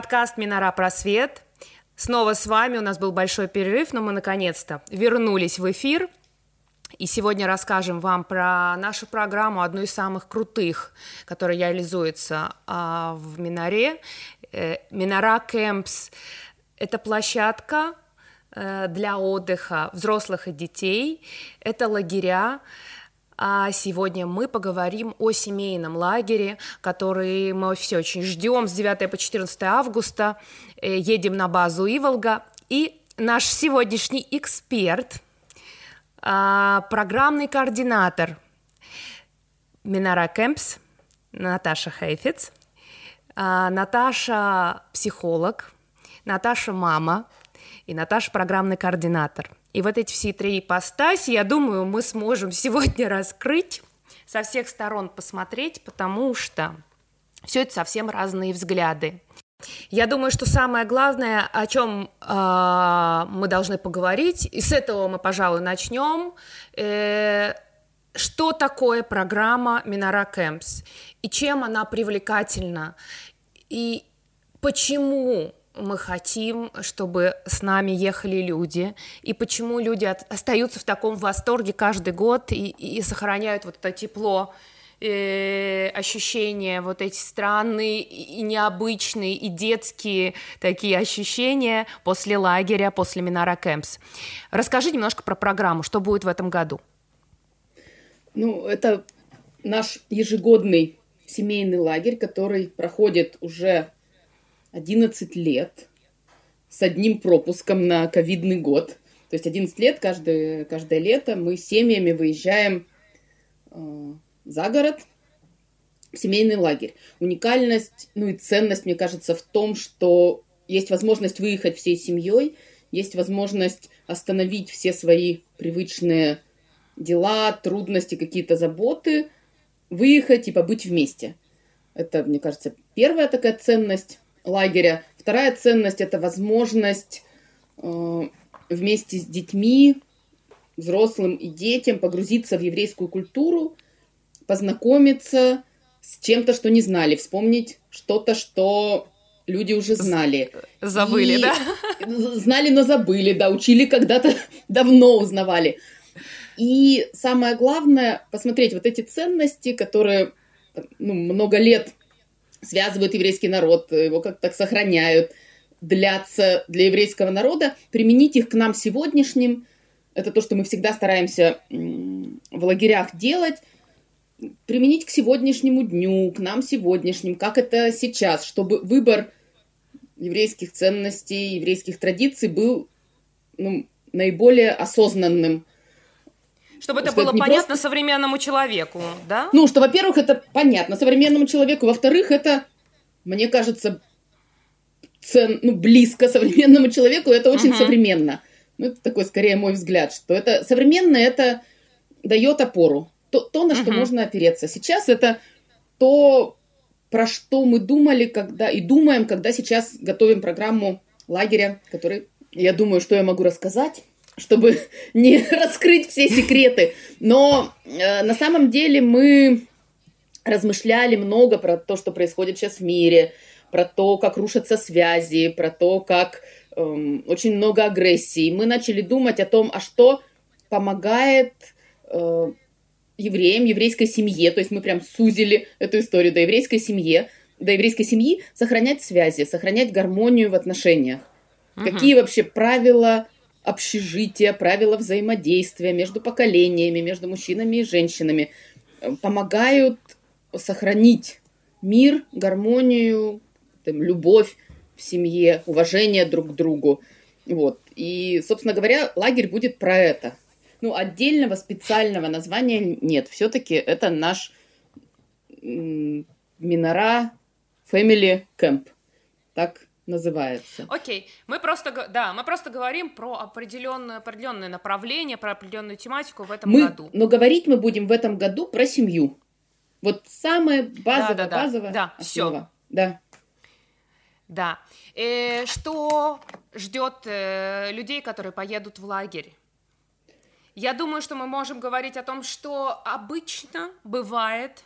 Подкаст «Минора Просвет». Снова с вами. У нас был большой перерыв, но мы наконец-то вернулись в эфир. И сегодня расскажем вам про нашу программу, одну из самых крутых, которая реализуется а, в Миноре. Э, Минора Кэмпс – это площадка э, для отдыха взрослых и детей. Это лагеря, а сегодня мы поговорим о семейном лагере, который мы все очень ждем с 9 по 14 августа. Э, едем на базу Иволга. И наш сегодняшний эксперт, а, программный координатор Минара Кэмпс Наташа Хейфиц. А, Наташа психолог, Наташа мама и Наташа программный координатор – и вот эти все три ипостаси, я думаю, мы сможем сегодня раскрыть, со всех сторон посмотреть, потому что все это совсем разные взгляды. Я думаю, что самое главное, о чем э, мы должны поговорить, и с этого мы, пожалуй, начнем, э, что такое программа Минора Кэмпс и чем она привлекательна, и почему мы хотим, чтобы с нами ехали люди, и почему люди от, остаются в таком восторге каждый год и, и сохраняют вот это тепло, э, ощущения, вот эти странные и необычные, и детские такие ощущения после лагеря, после Минара Кэмпс. Расскажи немножко про программу, что будет в этом году. Ну, это наш ежегодный семейный лагерь, который проходит уже 11 лет с одним пропуском на ковидный год. То есть 11 лет каждое, каждое лето мы семьями выезжаем э, за город в семейный лагерь. Уникальность, ну и ценность, мне кажется, в том, что есть возможность выехать всей семьей, есть возможность остановить все свои привычные дела, трудности, какие-то заботы, выехать и побыть вместе. Это, мне кажется, первая такая ценность лагеря. Вторая ценность – это возможность э, вместе с детьми, взрослым и детям погрузиться в еврейскую культуру, познакомиться с чем-то, что не знали, вспомнить что-то, что люди уже знали. Забыли, и... да? Знали, но забыли, да, учили когда-то, давно узнавали. И самое главное, посмотреть вот эти ценности, которые ну, много лет связывают еврейский народ, его как-то так сохраняют, длятся для еврейского народа, применить их к нам сегодняшним. Это то, что мы всегда стараемся в лагерях делать. Применить к сегодняшнему дню, к нам сегодняшним, как это сейчас, чтобы выбор еврейских ценностей, еврейских традиций был ну, наиболее осознанным, чтобы это было понятно просто... современному человеку, да? Ну, что, во-первых, это понятно современному человеку, во-вторых, это, мне кажется, цен, ну, близко современному человеку, это очень uh-huh. современно. Ну, это такой, скорее, мой взгляд, что это современное, это дает опору, то, то на что uh-huh. можно опереться. Сейчас это то, про что мы думали, когда и думаем, когда сейчас готовим программу лагеря, который, я думаю, что я могу рассказать чтобы не раскрыть все секреты. Но э, на самом деле мы размышляли много про то, что происходит сейчас в мире, про то, как рушатся связи, про то, как э, очень много агрессии. Мы начали думать о том, а что помогает э, евреям, еврейской семье, то есть мы прям сузили эту историю до еврейской семьи, до еврейской семьи сохранять связи, сохранять гармонию в отношениях. Угу. Какие вообще правила общежития, правила взаимодействия между поколениями, между мужчинами и женщинами э, помогают сохранить мир, гармонию, там, любовь в семье, уважение друг к другу. Вот. И, собственно говоря, лагерь будет про это. Ну, отдельного специального названия нет. Все-таки это наш Минора Family Camp. Так называется. Окей, мы просто, да, мы просто говорим про определенное, определенное направление, про определенную тематику в этом мы, году. Но говорить мы будем в этом году про семью. Вот самое базовое, да, да, да. базовое да, основа. Все. Да. Да. Э, что ждет э, людей, которые поедут в лагерь? Я думаю, что мы можем говорить о том, что обычно бывает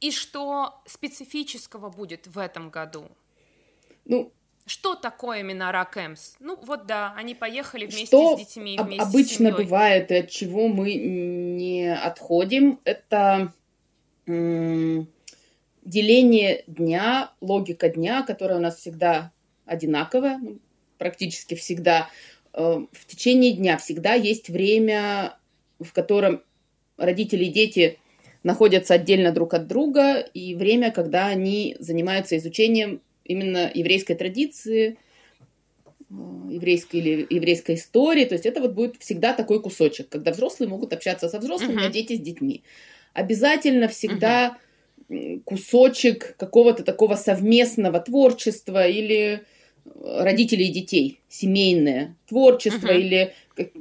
И что специфического будет в этом году? Ну, что такое Минара Кэмпс? Ну вот да, они поехали вместе что с детьми, вместе обычно с семьей. бывает и от чего мы не отходим, это м, деление дня, логика дня, которая у нас всегда одинаковая, ну, практически всегда. Э, В течение дня всегда есть время, в котором родители и дети находятся отдельно друг от друга, и время, когда они занимаются изучением именно еврейской традиции, э, еврейской или еврейской истории. То есть это вот будет всегда такой кусочек, когда взрослые могут общаться со взрослыми, Мгм. а дети с детьми. Обязательно всегда м, кусочек какого-то такого совместного творчества или э, родителей и детей, семейное творчество Мгм. или как-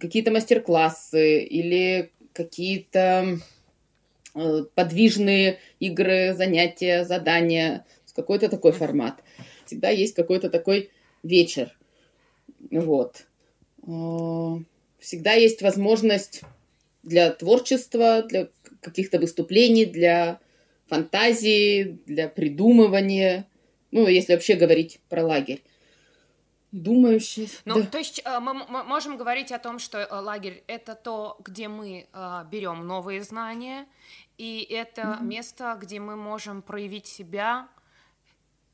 какие-то мастер-классы или какие-то э, подвижные игры, занятия, задания, какой-то такой формат. Всегда есть какой-то такой вечер. Вот. Э, Всегда есть возможность для творчества, для каких-то выступлений, для фантазии, для придумывания. Ну, если вообще говорить про лагерь. Думаю, сейчас... Ну, да. то есть э, мы можем говорить о том, что э, лагерь это то, где мы э, берем новые знания, и это место, где мы можем проявить себя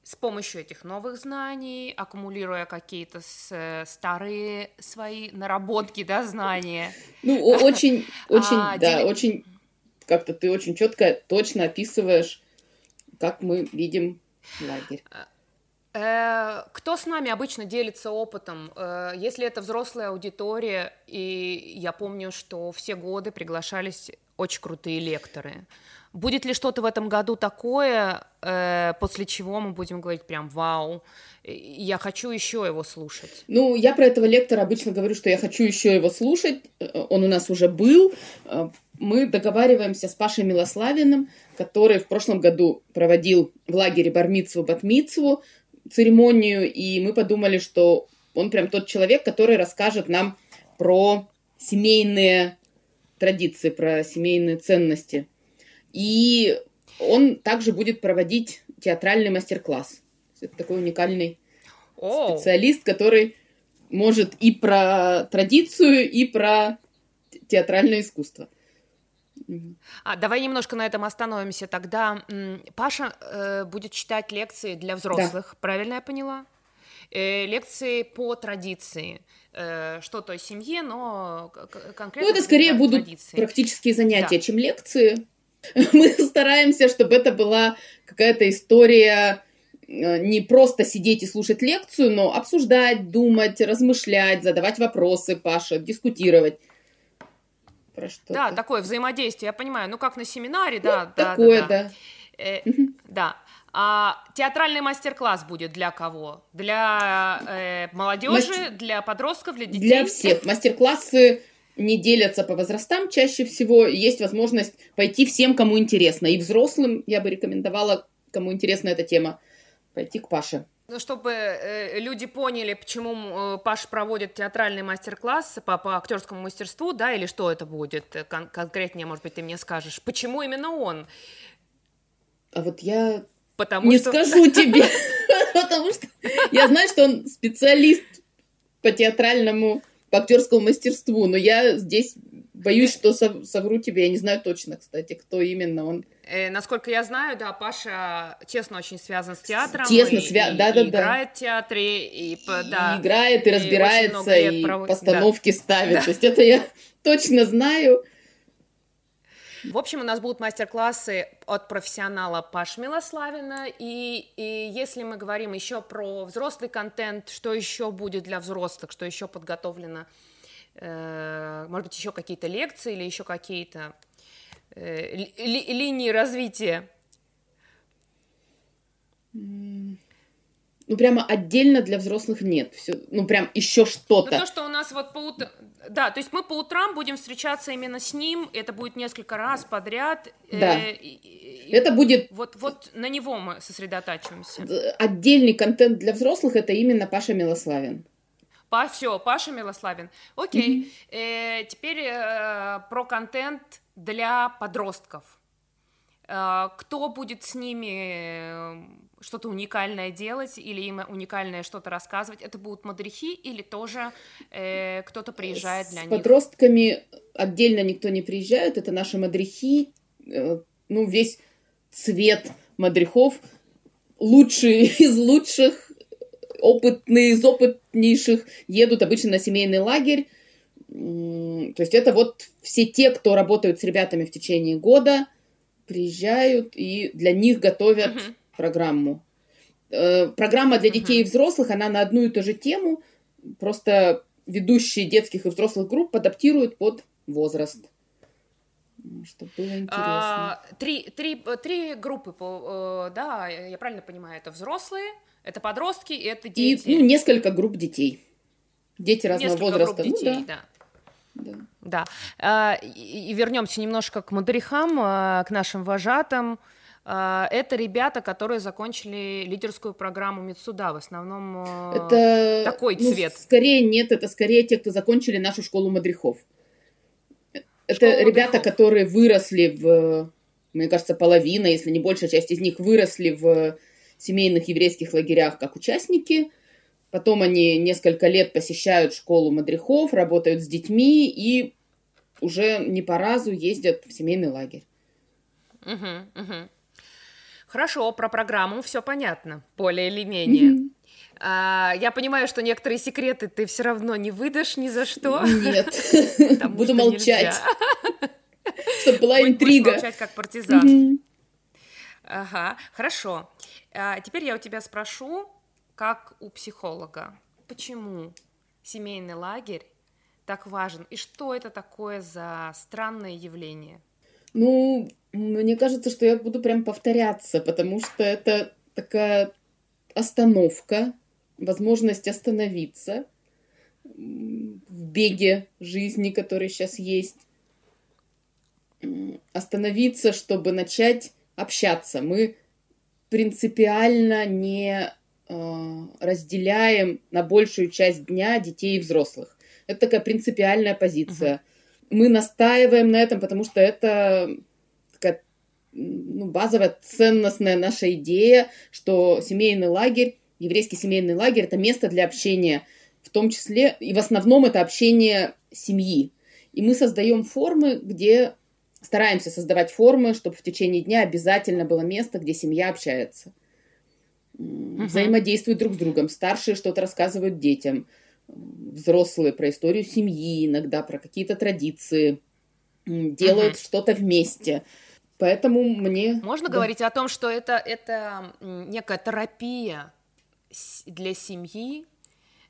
с помощью этих новых знаний, аккумулируя какие-то э, старые свои наработки, да, знания. Ну, очень, очень, А, да, дели- очень, как-то ты очень четко, точно описываешь, как мы видим лагерь. Э, Кто с нами обычно делится опытом? Э, Если это взрослая аудитория, и я помню, что все годы приглашались очень крутые лекторы. Будет ли что-то в этом году такое, э, после чего мы будем говорить прям «Вау, я хочу еще его слушать»? Ну, я про этого лектора обычно говорю, что я хочу еще его слушать. Э, Он у нас уже был. Э, Мы договариваемся с Пашей Милославиным, который в прошлом году проводил в лагере Бармицву Батмицву церемонию, и мы подумали, что он прям тот человек, который расскажет нам про семейные традиции, про семейные ценности. И он также будет проводить театральный мастер-класс. Это такой уникальный О, специалист, который может и про традицию, и про театральное искусство. А, давай немножко на этом остановимся. Тогда Паша э, будет читать лекции для взрослых, правильно я поняла? Э, лекции по традиции. Э, что-то о семье, но конкретно... Ну, это скорее будут традиции. практические занятия, Да. чем лекции. Мы стараемся, чтобы это была какая-то история э, не просто сидеть и слушать лекцию, но обсуждать, думать, размышлять, задавать вопросы, Паша, дискутировать. Про что Да, такое взаимодействие, я понимаю. Ну, как на семинаре, да, да, Такое, да. да. да. Э, да. А театральный мастер-класс будет для кого? Для э, молодежи, Мастер- для подростков, для детей? Для всех. Мастер-классы не делятся по возрастам чаще всего. Есть возможность пойти всем, кому интересно. И взрослым я бы рекомендовала, кому интересна эта тема, пойти к Паше. Ну, чтобы э, люди поняли, почему э, Паш проводит театральный мастер-класс по, по актерскому мастерству, да, или что это будет Э, кон- конкретнее, может быть, ты мне скажешь. Почему именно он? А вот я Потому не что... скажу тебе, потому что я знаю, что он специалист по театральному, по актерскому мастерству, но я здесь боюсь, что сов- совру тебе. Я не знаю точно, кстати, кто именно он. Э, насколько я знаю, да, Паша тесно очень связан с театром. Тесно и- свя- и- да-да-да. и играет в театре, и, да. И играет, и И разбирается, лет и проводит- постановки ставит. То есть это я точно знаю. В общем, у нас будут мастер-классы от профессионала Паш Милославина, и, и если мы говорим еще про взрослый контент, что еще будет для взрослых, что еще подготовлено, Э, может быть, еще какие-то лекции или еще какие-то э, ли- ли- линии развития? Ну, прямо отдельно для взрослых нет. Все, ну, прям еще Ну, что-то. то, что у нас вот по ут- Да, то есть мы по утрам будем встречаться именно с ним, это будет несколько раз подряд. э, Да. и- и Это будет Вот, вот на него мы сосредотачиваемся. э, отдельный контент для взрослых, это именно Паша Милославин. Па, все, Паша Милославин. Окей. Э, теперь э, про контент для подростков. Э, кто будет с ними что-то уникальное делать или им уникальное что-то рассказывать? Это будут мадрихи или тоже э, кто-то приезжает для с них? С подростками отдельно никто не приезжает, это наши мадрихи, э, ну, весь цвет мадрихов, лучшие из лучших, опытные из опытнейших едут обычно на семейный лагерь. То есть это вот все те, кто работают с ребятами в течение года, приезжают и для них готовят uh-huh программу. Э, программа для детей и взрослых, она на одну и ту же тему, просто ведущие детских и взрослых групп адаптируют под возраст. Чтобы было интересно. А, три, три, три группы, э, да, я правильно понимаю, это взрослые, это подростки, и это дети. И ну, несколько групп детей. Дети разного несколько возраста. Групп детей, ну, да. да. Да. да. И вернемся немножко к мадрихам, к нашим вожатым. А, это ребята, которые закончили лидерскую программу Мицуда, в основном э, это, такой ну, цвет. Скорее нет, это скорее те, кто закончили нашу школу мадрихов. Это школу ребята, мадрихов. которые выросли в, мне кажется, половина, если не большая часть из них выросли в семейных еврейских лагерях как участники. Потом они несколько лет посещают школу мадрихов, работают с детьми и уже не по разу ездят в семейный лагерь. Угу, угу. Хорошо, про программу все понятно, более или менее. Mm-hmm. А, я понимаю, что некоторые секреты ты все равно не выдашь ни за что. Нет, буду молчать. Чтобы была интрига. молчать как партизан. Ага, хорошо. А, теперь я у тебя спрошу, как у психолога, почему семейный лагерь так важен и что это такое за странное явление? Ну, мне кажется, что я буду прям повторяться, потому что это такая остановка, возможность остановиться в беге жизни, который сейчас есть. Остановиться, чтобы начать общаться. Мы принципиально не э, разделяем на большую часть дня детей и взрослых. Это такая принципиальная позиция. Мы настаиваем на этом, потому что это такая ну, базовая ценностная наша идея, что семейный лагерь, еврейский семейный лагерь – это место для общения, в том числе и в основном это общение семьи. И мы создаем формы, где стараемся создавать формы, чтобы в течение дня обязательно было место, где семья общается. Uh-huh. Взаимодействуют друг с другом. Старшие что-то рассказывают детям взрослые, про историю семьи, иногда про какие-то традиции, делают угу. что-то вместе. Поэтому мне... Можно да. говорить о том, что это, это некая терапия для семьи,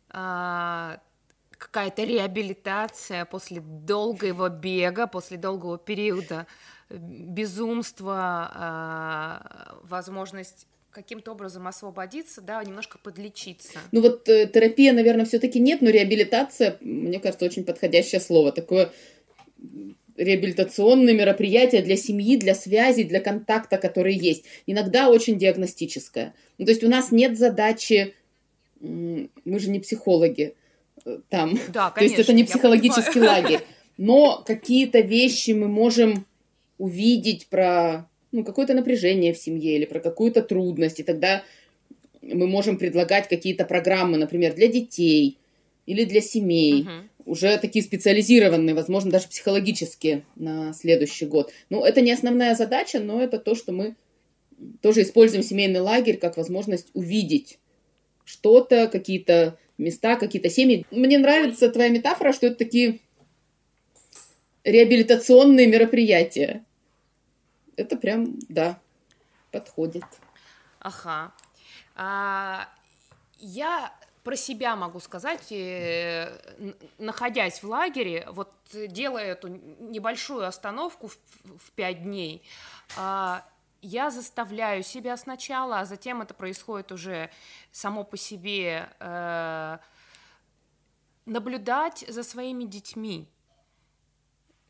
а, какая-то реабилитация после долгого бега, после долгого периода безумства, а, возможность каким-то образом освободиться, да, немножко подлечиться. Ну вот э, терапия, наверное, все-таки нет, но реабилитация, мне кажется, очень подходящее слово. Такое реабилитационное мероприятие для семьи, для связи, для контакта, который есть. Иногда очень диагностическое. Ну, то есть у нас нет задачи, мы же не психологи э, там, да, конечно, то есть это не психологический лагерь, но какие-то вещи мы можем увидеть про ну, какое-то напряжение в семье или про какую-то трудность, и тогда мы можем предлагать какие-то программы, например, для детей или для семей, uh-huh. уже такие специализированные, возможно, даже психологические на следующий год. Ну, это не основная задача, но это то, что мы тоже используем семейный лагерь как возможность увидеть что-то, какие-то места, какие-то семьи. Мне нравится твоя метафора, что это такие реабилитационные мероприятия это прям, да, подходит. Ага. А, я про себя могу сказать, э, находясь в лагере, вот делая эту небольшую остановку в, пять дней, а, я заставляю себя сначала, а затем это происходит уже само по себе, э, наблюдать за своими детьми,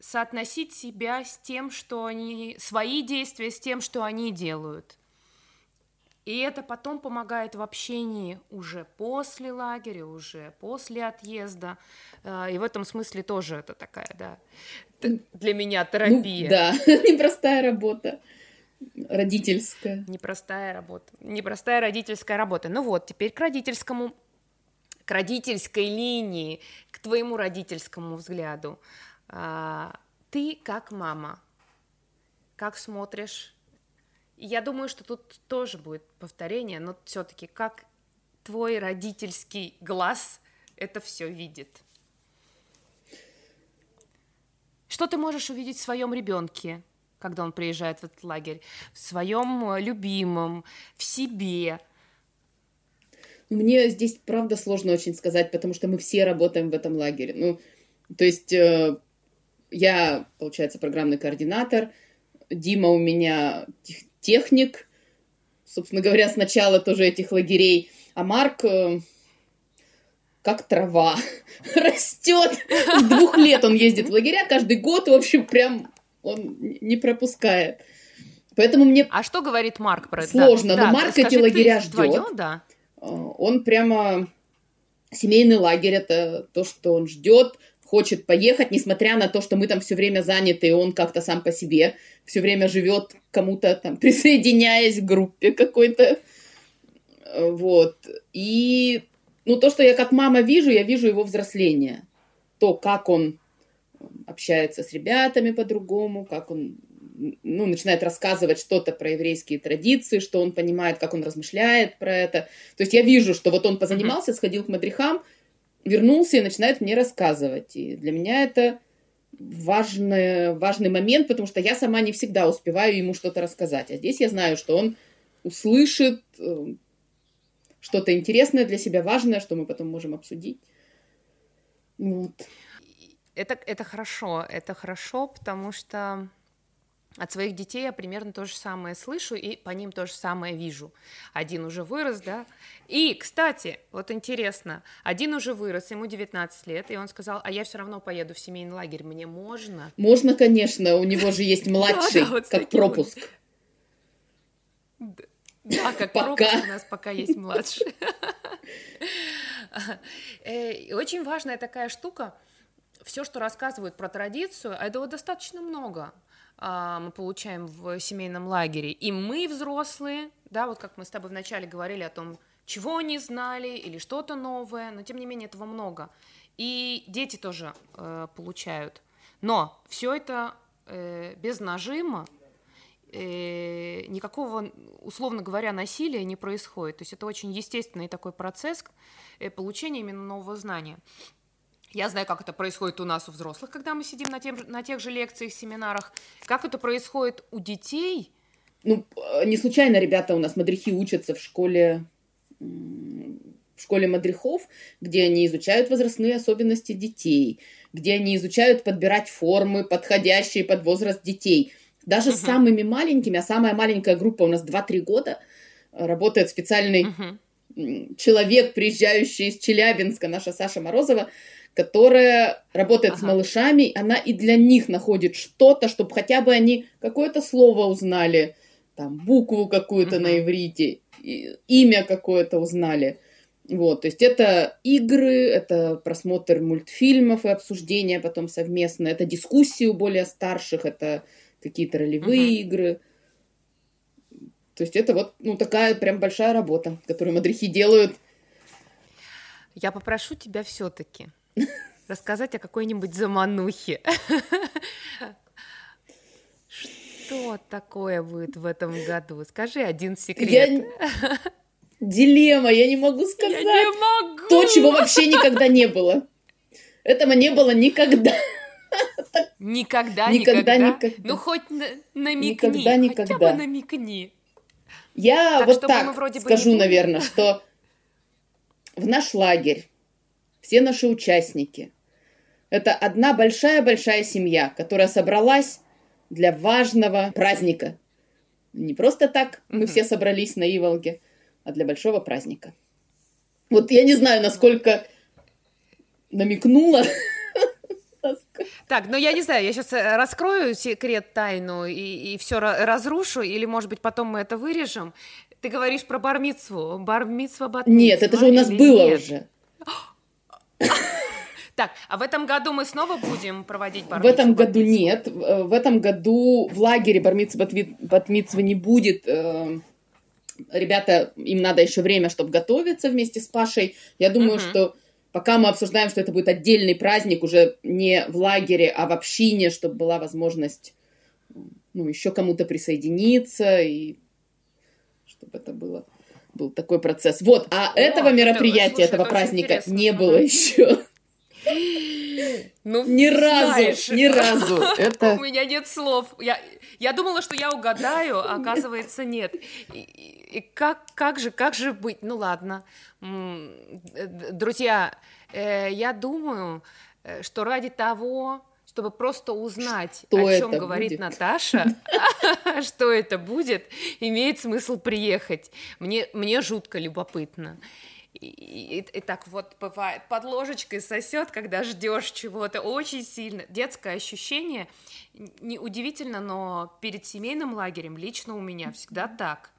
соотносить себя с тем, что они, свои действия с тем, что они делают. И это потом помогает в общении уже после лагеря, уже после отъезда. Э, и в этом смысле тоже это такая, да, для меня терапия. Ну, да, непростая работа. Родительская. Непростая работа. Непростая родительская работа. Ну вот, теперь к родительскому, к родительской линии, к твоему родительскому взгляду. А, ты как мама, как смотришь? Я думаю, что тут тоже будет повторение, но все-таки как твой родительский глаз это все видит? Что ты можешь увидеть в своем ребенке, когда он приезжает в этот лагерь, в своем э, любимом, в себе? Мне здесь, правда, сложно очень сказать, потому что мы все работаем в этом лагере. Ну, то есть э, я, получается, программный координатор, Дима у меня техник, собственно говоря, сначала тоже этих лагерей, а Марк э, как трава растет. С двух лет он ездит в лагеря, каждый год, в общем, прям он не пропускает. Поэтому мне... А что говорит Марк про это? Сложно, да, но Марк эти лагеря ждет. Да. А, он прямо... Семейный лагерь — это то, что он ждет, хочет поехать, несмотря на то, что мы там все время заняты, и он как-то сам по себе все время живет кому-то там, присоединяясь к группе какой-то. Вот. И ну, то, что я как мама вижу, я вижу его взросление. То, как он общается с ребятами по-другому, как он ну, начинает рассказывать что-то про еврейские традиции, что он понимает, как он размышляет про это. То есть я вижу, что вот он позанимался, сходил к мадрихам, вернулся и начинает мне рассказывать. И для меня это важный, важный момент, потому что я сама не всегда успеваю ему что-то рассказать. А здесь я знаю, что он услышит, э, что-то интересное для себя, важное, что мы потом можем обсудить. Вот. Это, это хорошо, это хорошо, потому что от своих детей я примерно то же самое слышу и по ним то же самое вижу. Один уже вырос, да. И, кстати, вот интересно, один уже вырос, ему 19 лет, и он сказал, а я все равно поеду в семейный лагерь, мне можно? Можно, конечно, у него же есть младший, как пропуск. Да, как пропуск у нас пока есть младший. Э, очень важная такая штука, все, что рассказывают про традицию, а этого достаточно много а, мы получаем в семейном лагере. И мы, взрослые, да, вот как мы с тобой вначале говорили о том, чего они знали или что-то новое, но тем не менее этого много. И дети тоже э, получают. Но все это э, без нажима, э, никакого, условно говоря, насилия не происходит. То есть это очень естественный такой процесс э, получения именно нового знания. Я знаю, как это происходит у нас у взрослых, когда мы сидим на, тем, на тех же лекциях, семинарах. Как это происходит у детей? Ну, э, не случайно ребята у нас мадрихи учатся в школе в школе мадрихов, где они изучают возрастные особенности детей, где они изучают подбирать формы, подходящие под возраст детей. Даже uh-huh. с самыми маленькими, а самая маленькая группа у нас 2-3 года, э, работает специальный uh-huh. человек, приезжающий из Челябинска, наша Саша Морозова, которая работает ага. с малышами, она и для них находит что-то, чтобы хотя бы они какое-то слово узнали, там, букву какую-то uh-huh. на иврите, имя какое-то узнали. Вот, то есть это игры, это просмотр мультфильмов и обсуждения потом совместно, это дискуссии у более старших, это какие-то ролевые угу. игры. То есть это вот ну, такая прям большая работа, которую мадрихи делают. Я попрошу тебя все-таки рассказать о какой-нибудь заманухе. Что такое будет в этом году? Скажи один секрет. Я... Дилемма, я не могу сказать. Я не могу. То, чего вообще никогда не было. Этого не было никогда. Никогда, никогда, никогда. Ну, хоть намекни, никогда, никогда. хотя бы намекни. Я так, вот так скажу, наверное, что в наш лагерь все наши участники – это одна большая-большая семья, которая собралась для важного праздника. Не просто так мы все собрались на Иволге, а для большого праздника. Вот я не знаю, насколько намекнула Так, ну я не знаю, я сейчас э, раскрою секрет, тайну и, и все разрушу, или, может быть, потом мы это вырежем. Ты говоришь про бармицву, бармицва, батмицва Нет, это же у нас было нет? уже. Так, а в этом году мы снова будем проводить бар В этом году нет. Э, в этом году в лагере бармиц батмицва не будет. Э, ребята, им надо еще время, чтобы готовиться вместе с Пашей. Я думаю, угу. что пока мы обсуждаем, что это будет отдельный праздник, уже не в лагере, а в общине, чтобы была возможность ну, еще кому-то присоединиться, и чтобы это было был такой процесс. Вот, а О, этого мероприятия, это, слушай, этого праздника не было еще. Ну, ни знаешь, разу, ни разу. Это... У меня нет слов. Я, я думала, что я угадаю, а оказывается нет. И, и, и как, как же, как же быть? Ну ладно, друзья, э, я думаю, э, что ради того, чтобы просто узнать, что о чем говорит будет? Наташа, что это будет, имеет смысл приехать. Мне, мне жутко любопытно. И, и, и так вот бывает, под ложечкой сосет, когда ждешь чего-то очень сильно. Детское ощущение, неудивительно, но перед семейным лагерем лично у меня всегда так.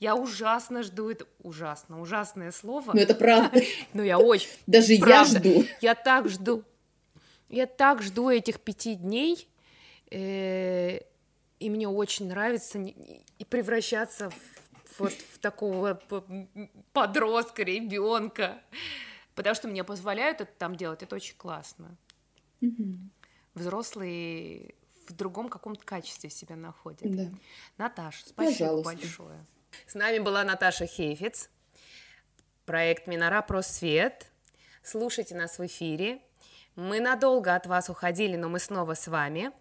Я ужасно жду это, ужасно, ужасное слово. Ну это правда. Ну я очень. Даже я жду. Я так жду. Я так жду этих пяти дней, э, и мне очень нравится и превращаться в вот в такого подростка, ребенка, потому что мне позволяют это там делать, это очень классно. Угу. Взрослые в другом каком-то качестве себя находят. Да. Наташа, спасибо Пожалуйста. большое. С нами была Наташа Хейфиц, проект Минора Просвет. Слушайте нас в эфире. Мы надолго от вас уходили, но мы снова с вами.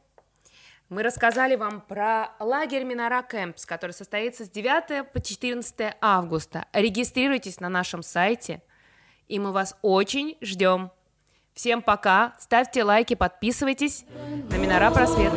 Мы рассказали вам про лагерь Минора Кэмпс, который состоится с 9 по 14 августа. Регистрируйтесь на нашем сайте, и мы вас очень ждем. Всем пока, ставьте лайки, подписывайтесь на Минора Просвет.